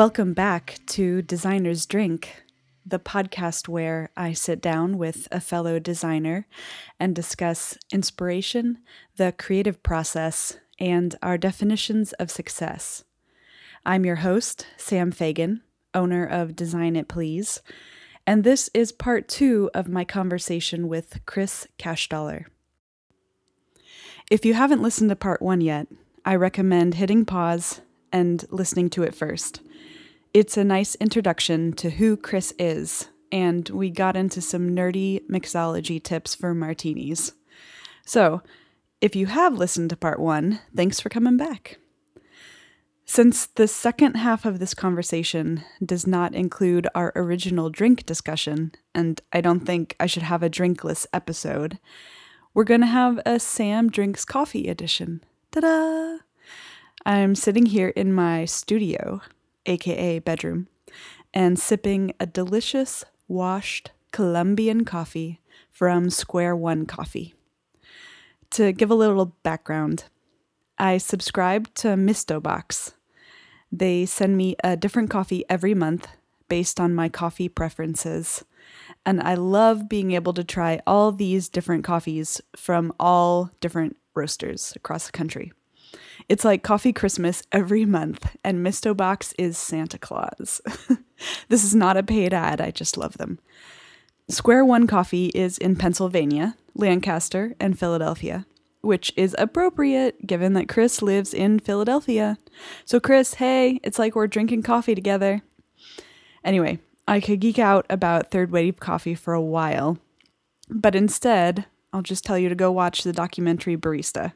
Welcome back to Designer's Drink, the podcast where I sit down with a fellow designer and discuss inspiration, the creative process, and our definitions of success. I'm your host, Sam Fagan, owner of Design It Please, and this is part two of my conversation with Chris Cashdollar. If you haven't listened to part one yet, I recommend hitting pause and listening to it first. It's a nice introduction to who Chris is, and we got into some nerdy mixology tips for martinis. So, if you have listened to part one, thanks for coming back. Since the second half of this conversation does not include our original drink discussion, and I don't think I should have a drinkless episode, we're going to have a Sam Drinks Coffee edition. Ta da! I'm sitting here in my studio, aka bedroom, and sipping a delicious washed Colombian coffee from Square One Coffee. To give a little background, I subscribe to Misto Box they send me a different coffee every month based on my coffee preferences. And I love being able to try all these different coffees from all different roasters across the country. It's like coffee Christmas every month, and Misto Box is Santa Claus. this is not a paid ad, I just love them. Square One Coffee is in Pennsylvania, Lancaster, and Philadelphia which is appropriate given that Chris lives in Philadelphia. So, Chris, hey, it's like we're drinking coffee together. Anyway, I could geek out about third wave coffee for a while, but instead, I'll just tell you to go watch the documentary Barista.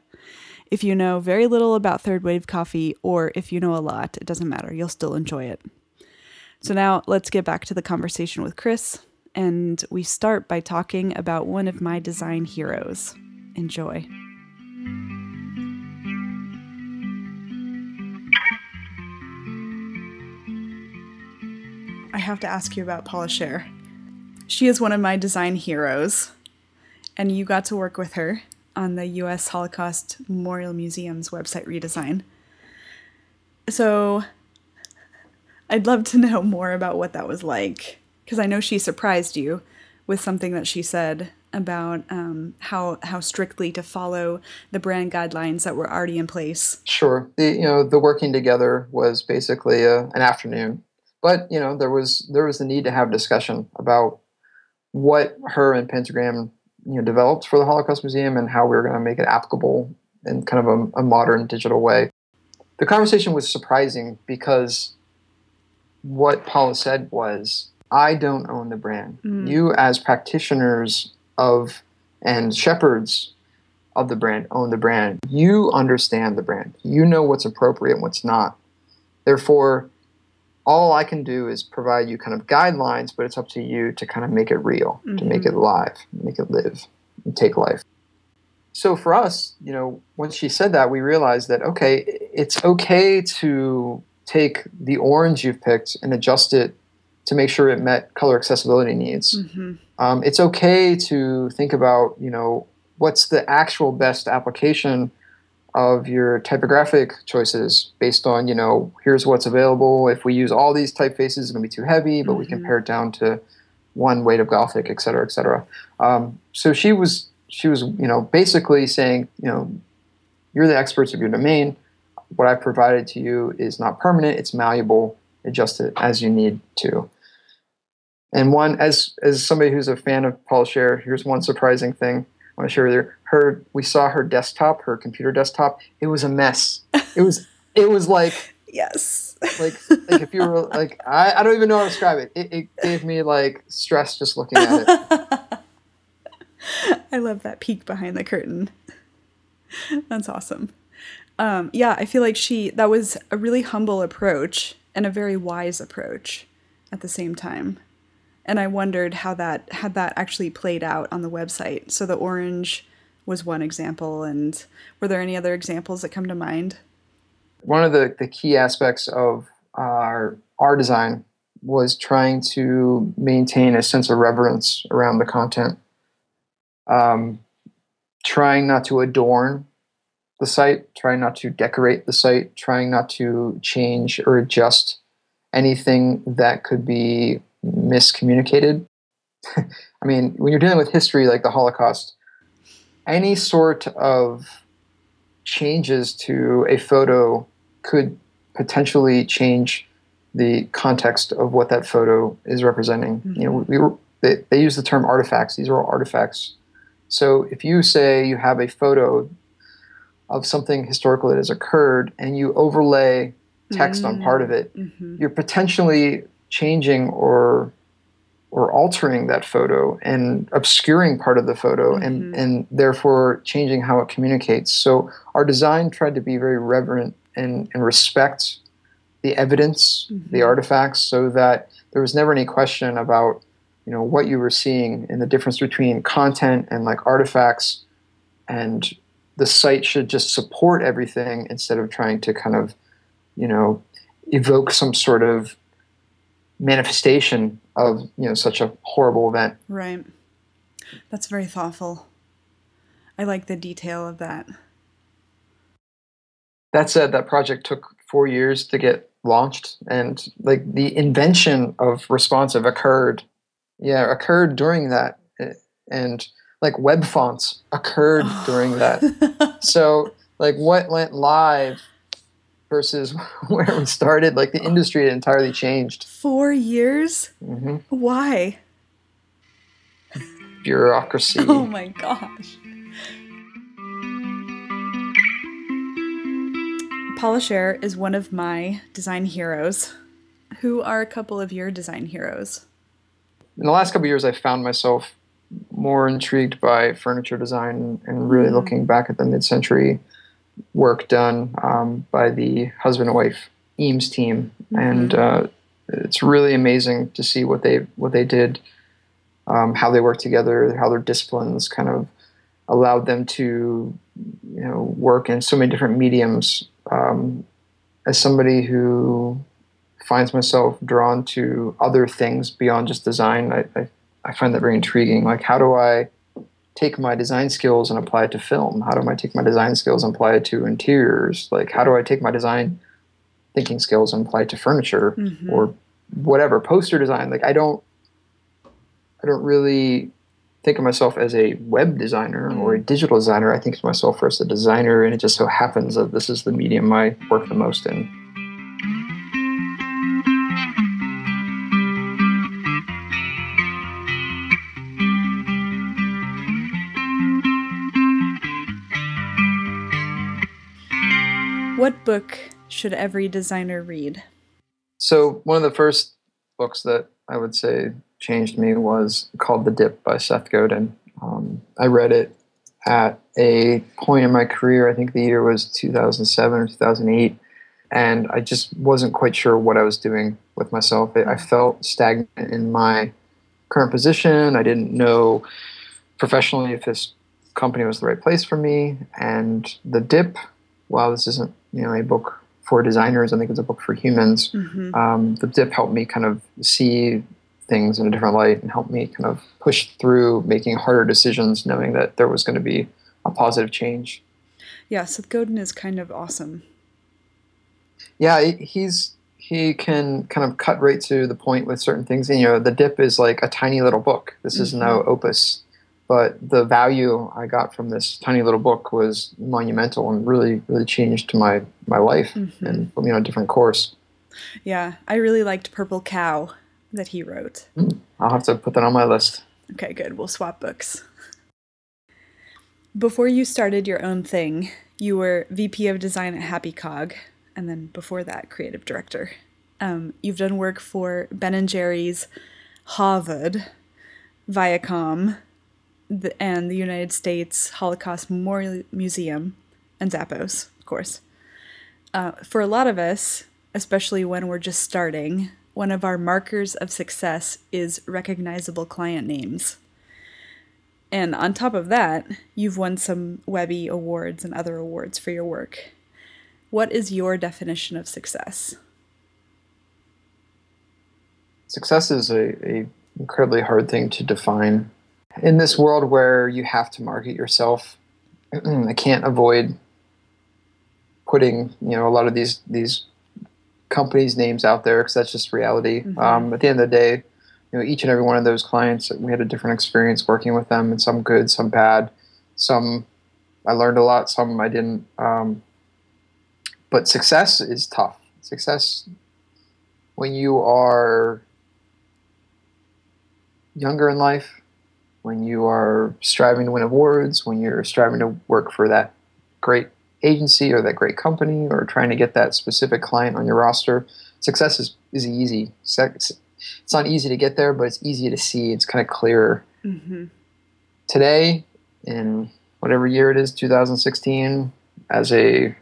If you know very little about third wave coffee, or if you know a lot, it doesn't matter, you'll still enjoy it. So, now let's get back to the conversation with Chris, and we start by talking about one of my design heroes. Enjoy. I have to ask you about Paula Scher. She is one of my design heroes, and you got to work with her on the U.S. Holocaust Memorial Museum's website redesign. So, I'd love to know more about what that was like, because I know she surprised you with something that she said about um, how how strictly to follow the brand guidelines that were already in place. Sure, the you know the working together was basically a, an afternoon, but you know there was there was the need to have discussion about what her and Pentagram you know developed for the Holocaust Museum and how we were going to make it applicable in kind of a, a modern digital way. The conversation was surprising because what Paula said was I don't own the brand. Mm. You, as practitioners of and shepherds of the brand own the brand. You understand the brand. You know what's appropriate and what's not. Therefore, all I can do is provide you kind of guidelines, but it's up to you to kind of make it real, mm-hmm. to make mm-hmm. it live, make it live, and take life. So for us, you know, once she said that, we realized that okay, it's okay to take the orange you've picked and adjust it to make sure it met color accessibility needs. Mm-hmm. Um, it's okay to think about, you know, what's the actual best application of your typographic choices based on, you know, here's what's available. If we use all these typefaces, it's going to be too heavy, but mm-hmm. we can pare it down to one weight of Gothic, et cetera, et cetera. Um, so she was, she was, you know, basically saying, you know, you're the experts of your domain. What I provided to you is not permanent; it's malleable. Adjust it as you need to. And one, as as somebody who's a fan of Paula Scher, here's one surprising thing want to share with you. Her, we saw her desktop, her computer desktop. It was a mess. It was, it was like yes, like like if you were like I, I don't even know how to describe it. It, it gave me like stress just looking at it. I love that peek behind the curtain. That's awesome. Um, yeah, I feel like she that was a really humble approach and a very wise approach at the same time and I wondered how that had that actually played out on the website. So the orange was one example, and were there any other examples that come to mind? One of the, the key aspects of our our design was trying to maintain a sense of reverence around the content, um, trying not to adorn the site, trying not to decorate the site, trying not to change or adjust anything that could be miscommunicated. I mean, when you're dealing with history like the Holocaust, any sort of changes to a photo could potentially change the context of what that photo is representing. Mm-hmm. You know, we were, they, they use the term artifacts. These are all artifacts. So if you say you have a photo of something historical that has occurred and you overlay text mm-hmm. on part of it, mm-hmm. you're potentially changing or or altering that photo and obscuring part of the photo mm-hmm. and and therefore changing how it communicates. So our design tried to be very reverent and, and respect the evidence, the mm-hmm. artifacts, so that there was never any question about you know what you were seeing and the difference between content and like artifacts and the site should just support everything instead of trying to kind of you know evoke some sort of manifestation of you know such a horrible event. Right. That's very thoughtful. I like the detail of that. That said that project took four years to get launched and like the invention of responsive occurred. Yeah occurred during that eh, and like web fonts occurred during that. So like what went live versus where we started like the industry had entirely changed four years mm-hmm. why bureaucracy oh my gosh Paula Scher is one of my design heroes. Who are a couple of your design heroes? in the last couple of years, I found myself more intrigued by furniture design and really mm looking back at the mid-century work done um, by the husband and wife Eames team, mm-hmm. and uh, it's really amazing to see what they what they did, um, how they work together, how their disciplines kind of allowed them to you know work in so many different mediums. Um, as somebody who finds myself drawn to other things beyond just design. I, I, I, find that very intriguing. Like, how do I take my design skills and apply it to film? How do I take my design skills and apply it to interiors? Like, how do I take my design thinking skills and apply it to furniture mm-hmm. or whatever poster design? Like, I don't, I don't really think of myself as a web designer or a digital designer. I think of myself as a designer, and it just so happens that this is the medium I work the most in. Book should every designer read? So, one of the first books that I would say changed me was called The Dip by Seth Godin. Um, I read it at a point in my career, I think the year was 2007 or 2008, and I just wasn't quite sure what I was doing with myself. I felt stagnant in my current position. I didn't know professionally if this company was the right place for me. And The Dip, while this isn't you know a book for designers. I think it's a book for humans. Mm-hmm. Um, the dip helped me kind of see things in a different light and helped me kind of push through making harder decisions, knowing that there was going to be a positive change. Yeah, Seth Godin is kind of awesome. Yeah, he's he can kind of cut right to the point with certain things. And, you know, the dip is like a tiny little book. This mm-hmm. is no opus but the value I got from this tiny little book was monumental and really, really changed my my life mm-hmm. and put me on a different course. Yeah, I really liked Purple Cow that he wrote. Mm, I'll have to put that on my list. Okay, good. We'll swap books. Before you started your own thing, you were VP of Design at Happy Cog, and then before that, creative director. Um, you've done work for Ben and Jerry's, Harvard, Viacom, the, and the United States Holocaust Memorial Museum, and Zappos, of course. Uh, for a lot of us, especially when we're just starting, one of our markers of success is recognizable client names. And on top of that, you've won some Webby awards and other awards for your work. What is your definition of success? Success is a, a incredibly hard thing to define in this world where you have to market yourself, I can't avoid putting you know a lot of these these companies' names out there because that's just reality. Mm-hmm. Um, at the end of the day, you know, each and every one of those clients, we had a different experience working with them, and some good, some bad. Some I learned a lot, some I didn't. Um, but success is tough. Success when you are younger in life, when you are striving to win awards, when you're striving to work for that great agency or that great company or trying to get that specific client on your roster, success is, is easy. It's not easy to get there, but it's easy to see. It's kind of clearer. Mm-hmm. Today, in whatever year it is, 2016, as a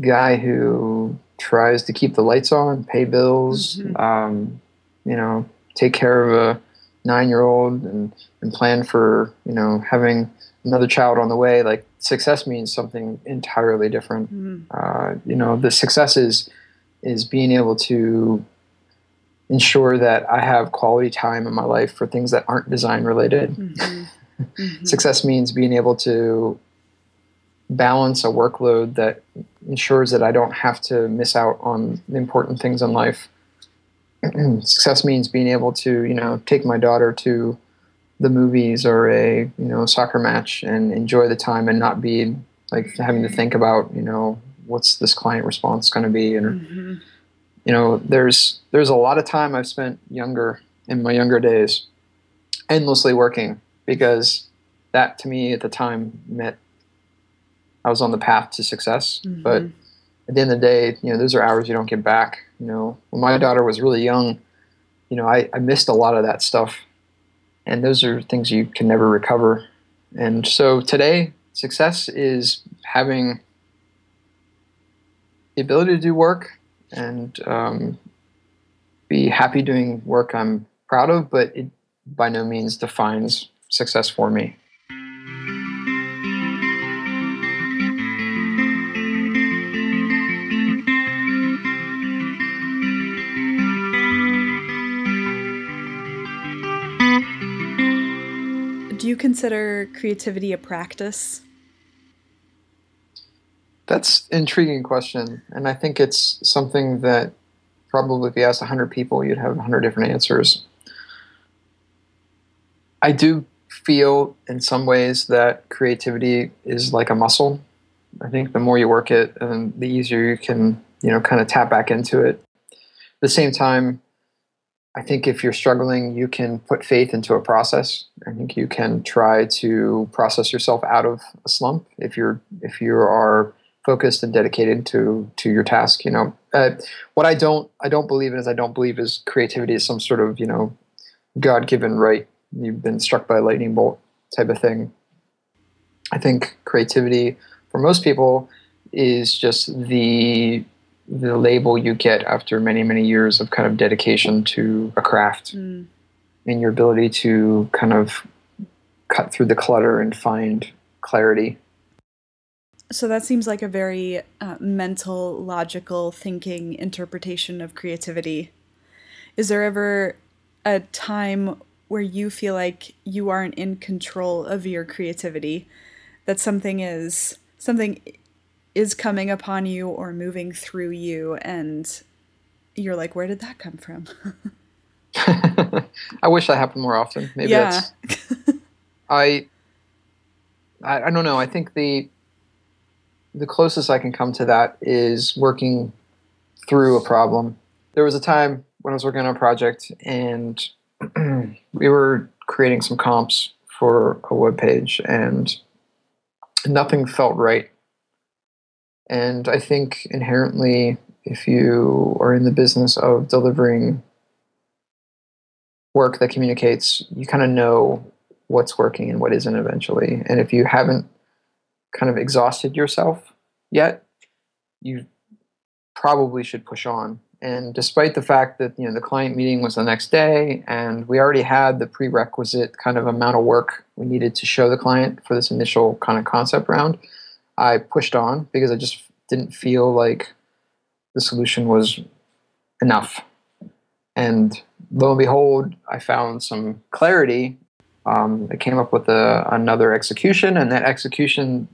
guy who tries to keep the lights on, pay bills, mm-hmm. um, you know, take care of a nine year old and, and plan for, you know, having another child on the way, like success means something entirely different. Mm-hmm. Uh, you know, the success is, is being able to ensure that I have quality time in my life for things that aren't design related. Mm-hmm. Mm-hmm. success means being able to balance a workload that ensures that I don't have to miss out on important things in life. Success means being able to, you know, take my daughter to the movies or a, you know, soccer match and enjoy the time and not be like having to think about, you know, what's this client response going to be and mm-hmm. you know, there's there's a lot of time I've spent younger in my younger days endlessly working because that to me at the time meant I was on the path to success. Mm-hmm. But at the end of the day, you know, those are hours you don't get back. You know, when my daughter was really young, you know, I, I missed a lot of that stuff. And those are things you can never recover. And so today, success is having the ability to do work and um, be happy doing work I'm proud of, but it by no means defines success for me. Consider creativity a practice? That's an intriguing question, and I think it's something that probably if you asked 100 people, you'd have 100 different answers. I do feel in some ways that creativity is like a muscle. I think the more you work it, and the easier you can, you know, kind of tap back into it. At the same time, I think if you're struggling, you can put faith into a process. I think you can try to process yourself out of a slump if you're if you are focused and dedicated to to your task. You know, uh, what I don't I don't believe in is I don't believe is creativity is some sort of you know God given right. You've been struck by a lightning bolt type of thing. I think creativity for most people is just the the label you get after many many years of kind of dedication to a craft mm. and your ability to kind of cut through the clutter and find clarity. So that seems like a very uh, mental logical thinking interpretation of creativity. Is there ever a time where you feel like you aren't in control of your creativity? That something is something is coming upon you or moving through you and you're like where did that come from? I wish that happened more often. Maybe yeah. that's I, I i don't know. I think the the closest i can come to that is working through a problem. There was a time when i was working on a project and we were creating some comps for a web page and nothing felt right and I think inherently, if you are in the business of delivering work that communicates, you kind of know what's working and what isn't eventually. And if you haven't kind of exhausted yourself yet, you probably should push on. And despite the fact that you know the client meeting was the next day, and we already had the prerequisite kind of amount of work we needed to show the client for this initial kind of concept round, I pushed on because I just didn't feel like the solution was enough. And lo and behold, I found some clarity. Um, I came up with a, another execution, and that execution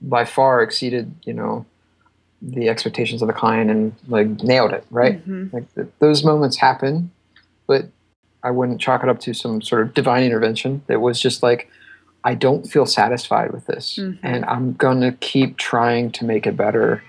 by far exceeded, you know, the expectations of the client and like nailed it right Mhm. like th- those moments happen but i wouldn't chalk it up to some sort of divine intervention it was just like i don't feel satisfied with this Mhm. and i'm gonna keep trying to make it better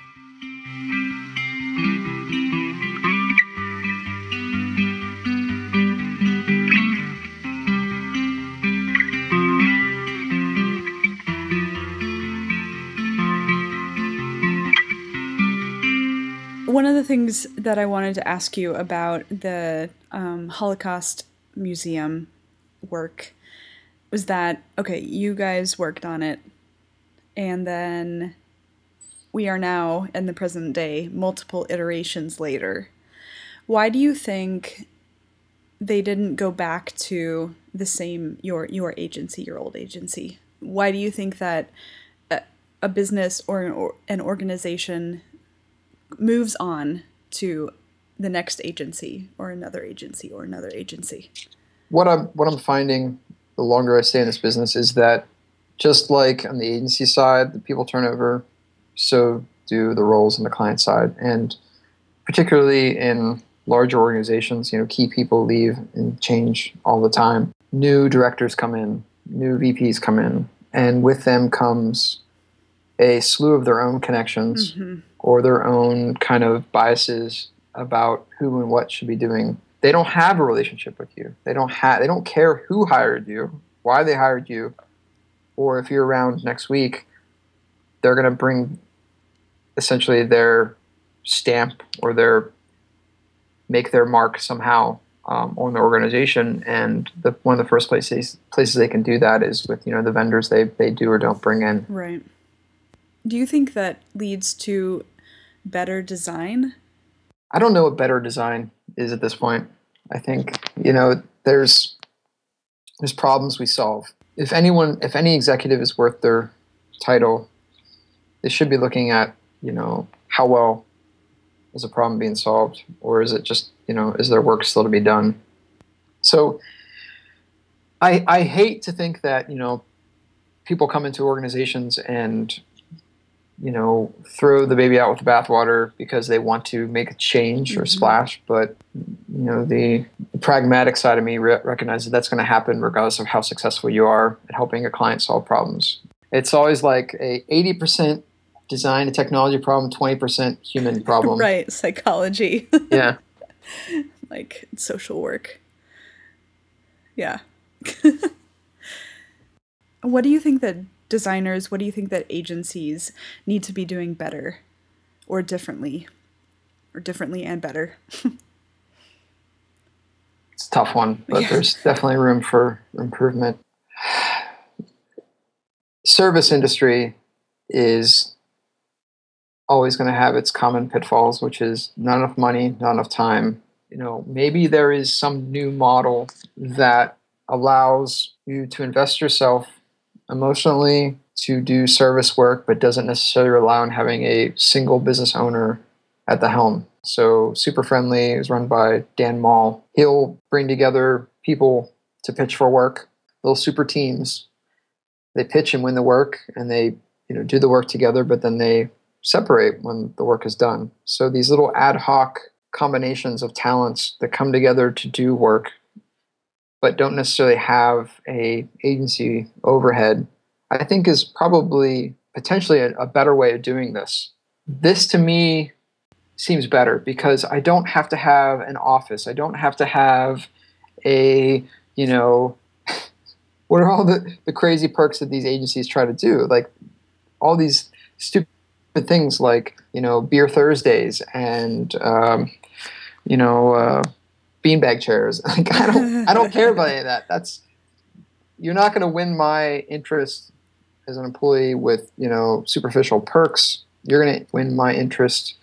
One of the things that I wanted to ask you about the um, Holocaust Museum work was that okay, you guys worked on it, and then we are now in the present day, multiple iterations later. Why do you think they didn't go back to the same your your agency, your old agency? Why do you think that a, a business or an, or an organization moves on to the next agency or another agency or another agency. what I'm what I'm finding the longer I stay in this business is that just like on the agency side, the people turnover, so do the roles on the client side, and particularly in larger organizations, you know, key people leave and change all the time. New directors come in, new VPs come in, and with them comes a slew of their own connections Mhm. or their own kind of biases about who and what should be doing. They don't have a relationship with you. They don't have they don't care who hired you, why they hired you, or if you're around next week, they're going to bring essentially their stamp or their make their mark somehow um, on the organization. And the one of the first places places they can do that is with you know the vendors they they do or don't bring in. Right. Do you think that leads to better design? I don't know what better design is at this point. I think you know there's there's problems we solve. If anyone, if any executive is worth their title, they should be looking at you know how well is a problem being solved, or is it just you know is there work still to be done? So I I hate to think that you know people come into organizations and you know throw the baby out with the bathwater because they want to make a change or Mhm. splash but you know the, the pragmatic side of me re- recognizes that's going to happen regardless of how successful you are at helping a client solve problems it's always like a 80% design and technology problem 20% human problem right, psychology, yeah like social work. Yeah. what do you think that designers, what do you think that agencies need to be doing better or differently? Or differently and better? it's a tough one but Yeah. there's definitely room for improvement service industry is always going to have its common pitfalls which is not enough money not enough time you know maybe there is some new model that allows you to invest yourself emotionally to do service work but doesn't necessarily rely on having a single business owner at the helm. So SuperFriendly is run by dan mall. He'll bring together people to pitch for work little super teams. They pitch and win the work and they you know do the work together but then they separate when the work is done. So these little ad hoc combinations of talents that come together to do work but don't necessarily have a agency overhead i think is probably potentially a, a better way of doing this. This to me seems better because i don't have to have an office. I don't have to have a you know what are all the, the crazy perks that these agencies try to do? Like all these stupid things like you know beer thursdays and um, you know uh, beanbag chairs. Like i don't i don't care about any of that. That's you're not going to win my interest as an employee with you know superficial perks. You're going to win my interest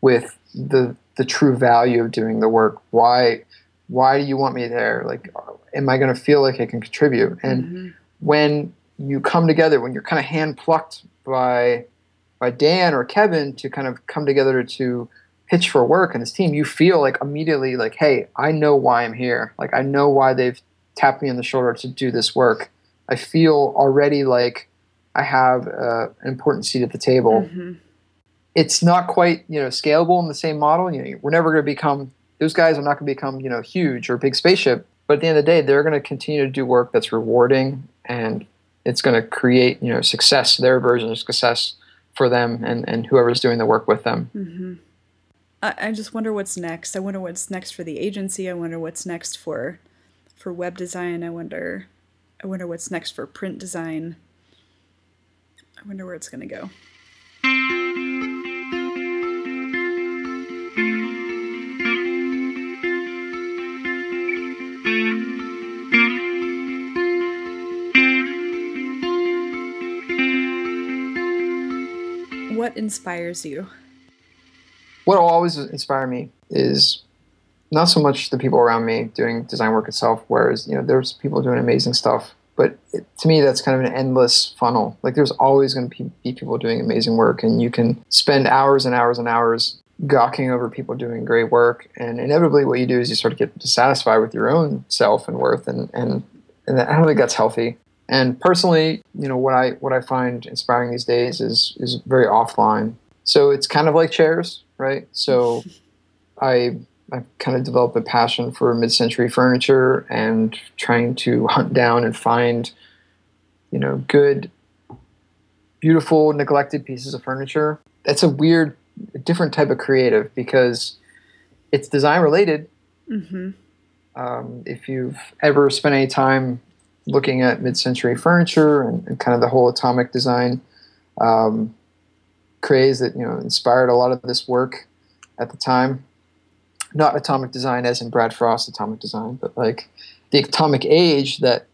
with the the true value of doing the work. Why why do you want me there? Like am i going to feel like i can contribute? And Mhm. when you come together when you're kind of hand plucked by by dan or kevin to kind of come together to pitch for work and this team you feel like immediately like hey i know why i'm here like i know why they've tapped me on the shoulder to do this work i feel already like i have uh, an important seat at the table Mhm. it's not quite you know scalable in the same model. You know, we're never going to become those guys are not going to become you know huge or big spaceship. But at the end of the day, they're going to continue to do work that's rewarding and it's going to create you know success, their version of success for them and and whoever's doing the work with them. Mm-hmm. I, just wonder what's next. I wonder what's next for the agency. I wonder what's next for for web design. I wonder I wonder what's next for print design. I wonder where it's going to go. What inspires you? What will always inspire me is not so much the people around me doing design work itself, whereas you know there's people doing amazing stuff, but it, to me that's kind of an endless funnel. Like there's always going to be people doing amazing work, and you can spend hours and hours and hours gawking over people doing great work, and inevitably what you do is you sort of get dissatisfied with your own self and worth, and and and I don't think that's healthy. And personally, you know what I what I find inspiring these days is is very offline. So it's kind of like chairs, right? So I I've kind of developed a passion for mid-century furniture and trying to hunt down and find, you know, good, beautiful, neglected pieces of furniture. That's a weird, different type of creative because it's design related. Mm-hmm. Um, if you've ever spent any time looking at mid-century furniture and, and kind of the whole atomic design um, craze that you know inspired a lot of this work at the time, not atomic design as in Brad Frost atomic design, but like the atomic age that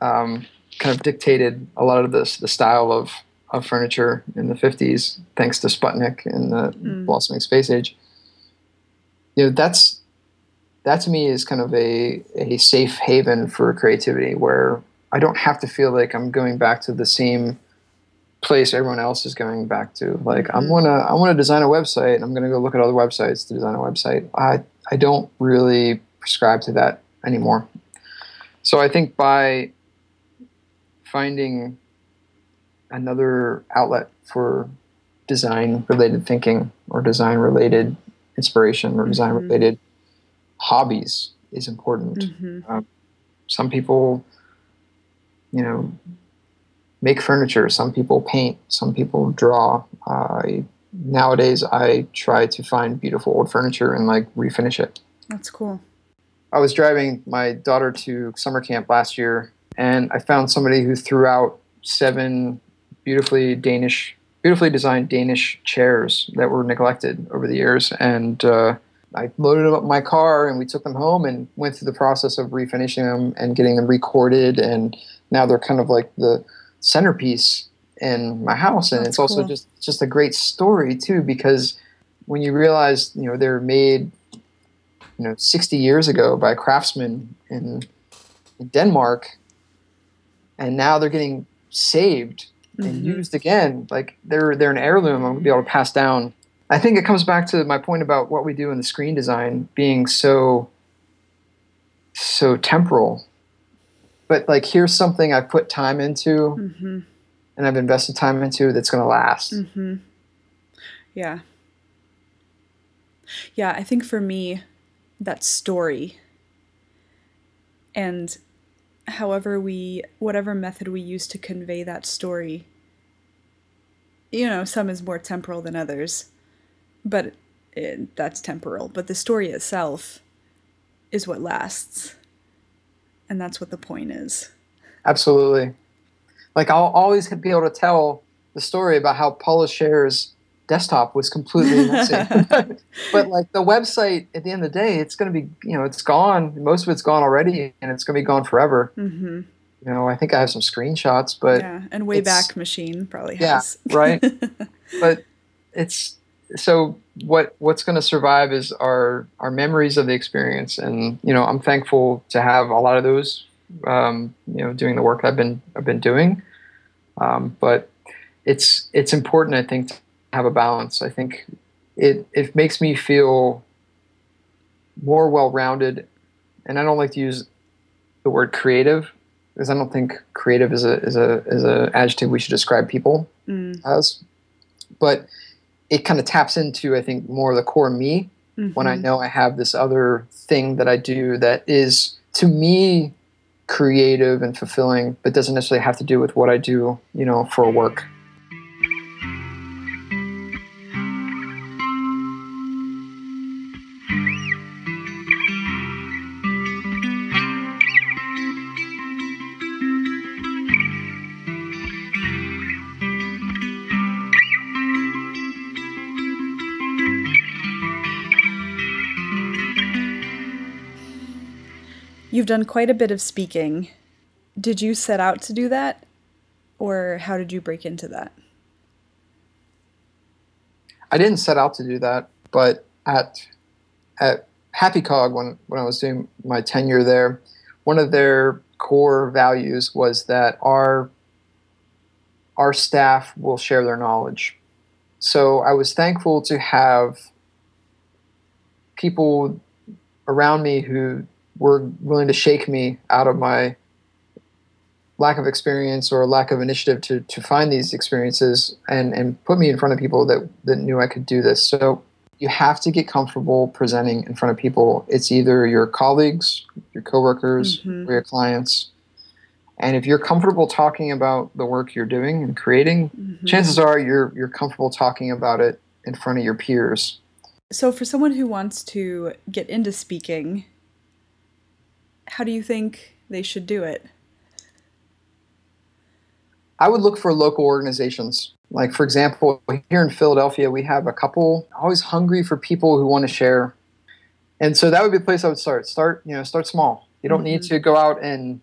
um, kind of dictated a lot of this the style of of furniture in the 50s, thanks to Sputnik and the mm. blossoming space age. You know, that's that to me is kind of a, a safe haven for creativity where I don't have to feel like I'm going back to the same place everyone else is going back to. Like I'm mm-hmm. gonna I want to design a website and I'm gonna go look at other websites to design a website. I I don't really prescribe to that anymore. So I think by finding another outlet for design related thinking or design related inspiration or design related mm-hmm. hobbies is important. Mm-hmm. Um, some people, you know, make furniture. Some people paint. Some people draw. Uh, nowadays, I try to find beautiful old furniture and like refinish it. That's cool. I was driving my daughter to summer camp last year, and I found somebody who threw out seven beautifully Danish, beautifully designed Danish chairs that were neglected over the years, and uh, I loaded them up my car and we took them home and went through the process of refinishing them and getting them recorded, and now they're kind of like the centerpiece in my house, and That's it's also cool. just just a great story too because when you realize you know they're made you know 60 years ago by craftsmen in, in Denmark, and now they're getting saved mm-hmm. and used again. Like they're they're an heirloom. I'm gonna be able to pass down. I think it comes back to my point about what we do in the screen design being so so temporal but like here's something I've put time into mm-hmm. and I've invested time into that's going to last. Mm-hmm. Yeah. Yeah, I think for me, that story and however we, whatever method we use to convey that story, you know, some is more temporal than others, but it, that's temporal. But the story itself is what lasts and that's what the point is. Absolutely. Like I'll always be able to tell the story about how Paula Scher's desktop was completely messy. but like the website at the end of the day, it's going to be, you know, it's gone. Most of it's gone already and it's going to be gone forever. Mm-hmm. You know, I think I have some screenshots, but yeah, and Wayback Machine probably has. Yeah, right. but it's so what what's going to survive is our our memories of the experience. And you know i'm thankful to have a lot of those um, you know doing the work i've been i've been doing. Um, but it's it's important i think to have a balance. I think it it makes me feel more well-rounded. And i don't like to use the word creative because i don't think creative is a is a is a adjective we should describe people mm. as. But it kind of taps into I think more of the core me mm-hmm. when I mm-hmm. know I have this other thing that I do that is to me creative and fulfilling, but doesn't necessarily have to do with what I do, you know, for work. You've done quite a bit of speaking. Did you set out to do that? Or how did you break into that? I didn't set out to do that, but at at Happy Cog when, when I was doing my tenure there, one of their core values was that our our staff will share their knowledge. So I was thankful to have people around me who were willing to shake me out of my lack of experience or lack of initiative to, to find these experiences and, and put me in front of people that, that knew I could do this. So you have to get comfortable presenting in front of people. It's either your colleagues, your coworkers, mm-hmm. or your clients. And if you're comfortable talking about the work you're doing and creating, mm-hmm. chances are you're you're comfortable talking about it in front of your peers. So for someone who wants to get into speaking, how do you think they should do it? I would look for local organizations. Like, for example, here in Philadelphia, we have a couple always hungry for people who want to share. And so that would be the place I would start. Start, you know, start small. You don't mm-hmm. need to go out and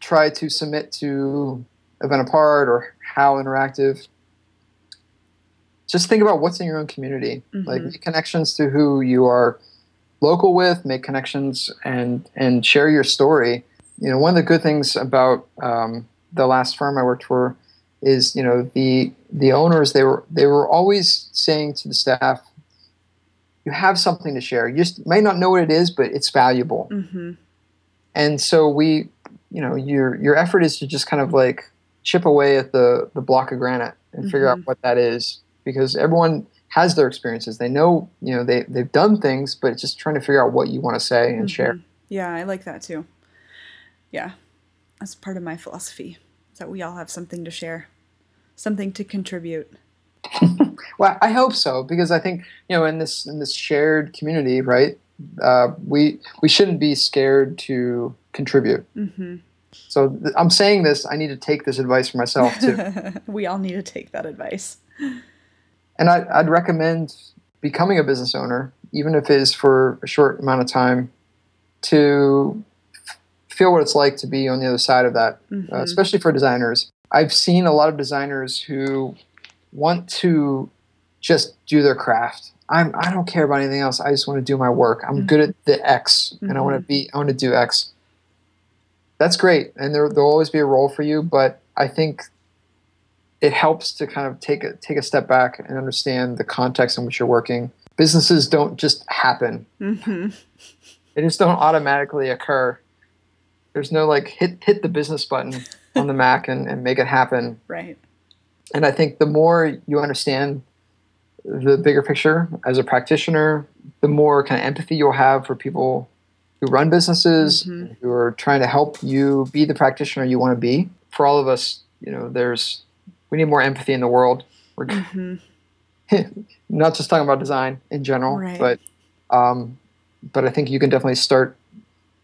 try to submit to Event Apart or How Interactive. Just think about what's in your own community. Mm-hmm. Like, make connections to who you are local with, make connections, and and share your story. You know, one of the good things about um, the last firm I worked for is you know the the owners they were they were always saying to the staff, you have something to share. You just may not know what it is, but it's valuable. Mm-hmm. And so we, you know, your your effort is to just kind of like chip away at the the block of granite and mm-hmm. figure out what that is because everyone has their experiences. They know, you know, they they've done things, but it's just trying to figure out what you want to say and mm-hmm. share. Yeah, I like that too. Yeah. That's part of my philosophy. Is that we all have something to share, something to contribute. well, I hope so because I think you know in this in this shared community, right? Uh, we we shouldn't be scared to contribute. Mm-hmm. So th- I'm saying this. I need to take this advice for myself too. we all need to take that advice and I, I'd recommend becoming a business owner, even if it is for a short amount of time, to feel what it's like to be on the other side of that, uh, mm-hmm. uh, especially for designers. I've seen a lot of designers who want to just do their craft. I'm I don't care about anything else. I just want to do my work. I'm mm-hmm. good at the X, mm-hmm. and I want to mm-hmm. be I want to do X. That's great, and there there'll always be a role for you. But I think it helps to kind of take a take a step back and understand the context in which you're working. Businesses don't just happen; mm-hmm. they just don't automatically occur. There's no like hit hit the business button on the Mac and, and make it happen. Right. And I think the more you understand the bigger picture as a practitioner, the more kind of empathy you'll have for people who run businesses, mm-hmm. who are trying to help you be the practitioner you want to be. For all of us, you know, there's we need more empathy in the world. We're mm-hmm. not just talking about design in general, right. but um, but I think you can definitely start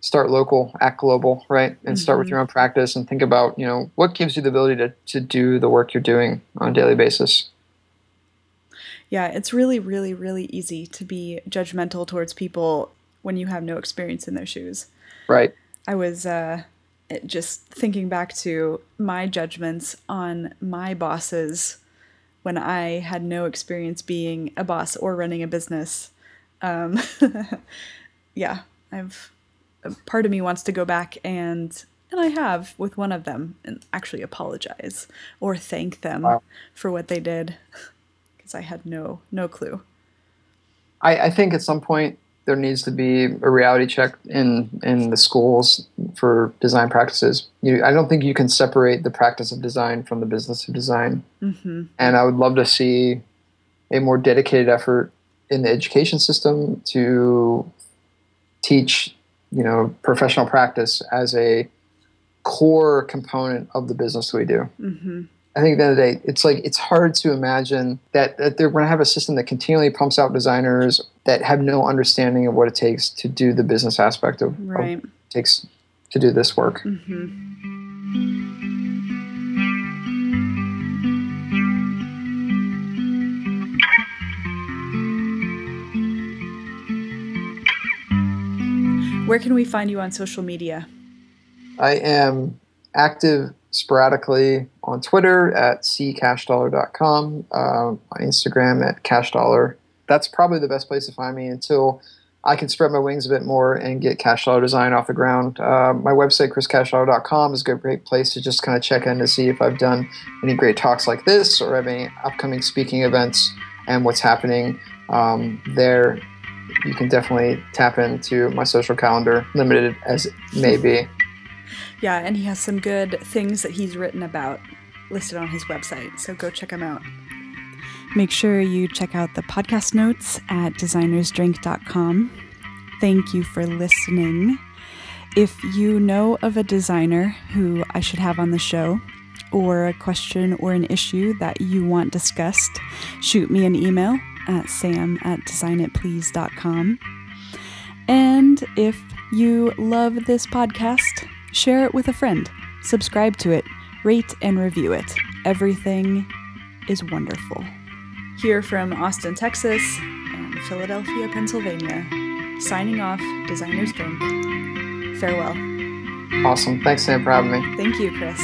start local, act global, right, and mm-hmm. start with mm-hmm. your own practice and think about you know what gives you the ability to to do the work you're doing on a daily basis. Yeah, it's really, really, really easy to be judgmental towards people when you have no experience in their shoes. Right. I was uh, just thinking back to my judgments on my bosses when I had no experience being a boss or running a business. Um, yeah, I've part of me wants to go back and and I have with one of them and actually apologize or thank them wow. for what they did because I had no no clue. I, I think at some point there needs to be a reality check in in the schools for design practices. You, I don't think you can separate the practice of design from the business of design. Mm-hmm. And I would love to see a more dedicated effort in the education system to teach, you know, professional practice as a core component of the business we do. Mm-hmm. I think at the end of the day, it's like it's hard to imagine that, that they're going to have a system that continually pumps out designers that have no understanding of what it takes to do the business aspect of, right. of takes to do this work. Mm-hmm. Where can we find you on social media? I am active sporadically on Twitter at ccashdollar.com, uh, on Instagram at cashdollar. That's probably the best place to find me until I can spread my wings a bit more and get Cash Dollar Design off the ground. Uh, my website, chriscashdollar.com, is a great place to just kind of check in to see if I've done any great talks like this or have any upcoming speaking events and what's happening um, there. You can definitely tap into my social calendar, limited as it may be. Yeah, and he has some good things that he's written about listed on his website, so go check him out. Make sure you check out the podcast notes at designersdrink.com. Thank you for listening. If you know of a designer who I should have on the show, or a question or an issue that you want discussed, shoot me an email at sam at designitplease.com. And if you love this podcast, Share it with a friend. Subscribe to it. Rate and review it. Everything is wonderful. Here from Austin, Texas, and Philadelphia, Pennsylvania. Signing off, Designers Drink. Farewell. Awesome. Thanks, Sam, for having me. Thank you, Chris.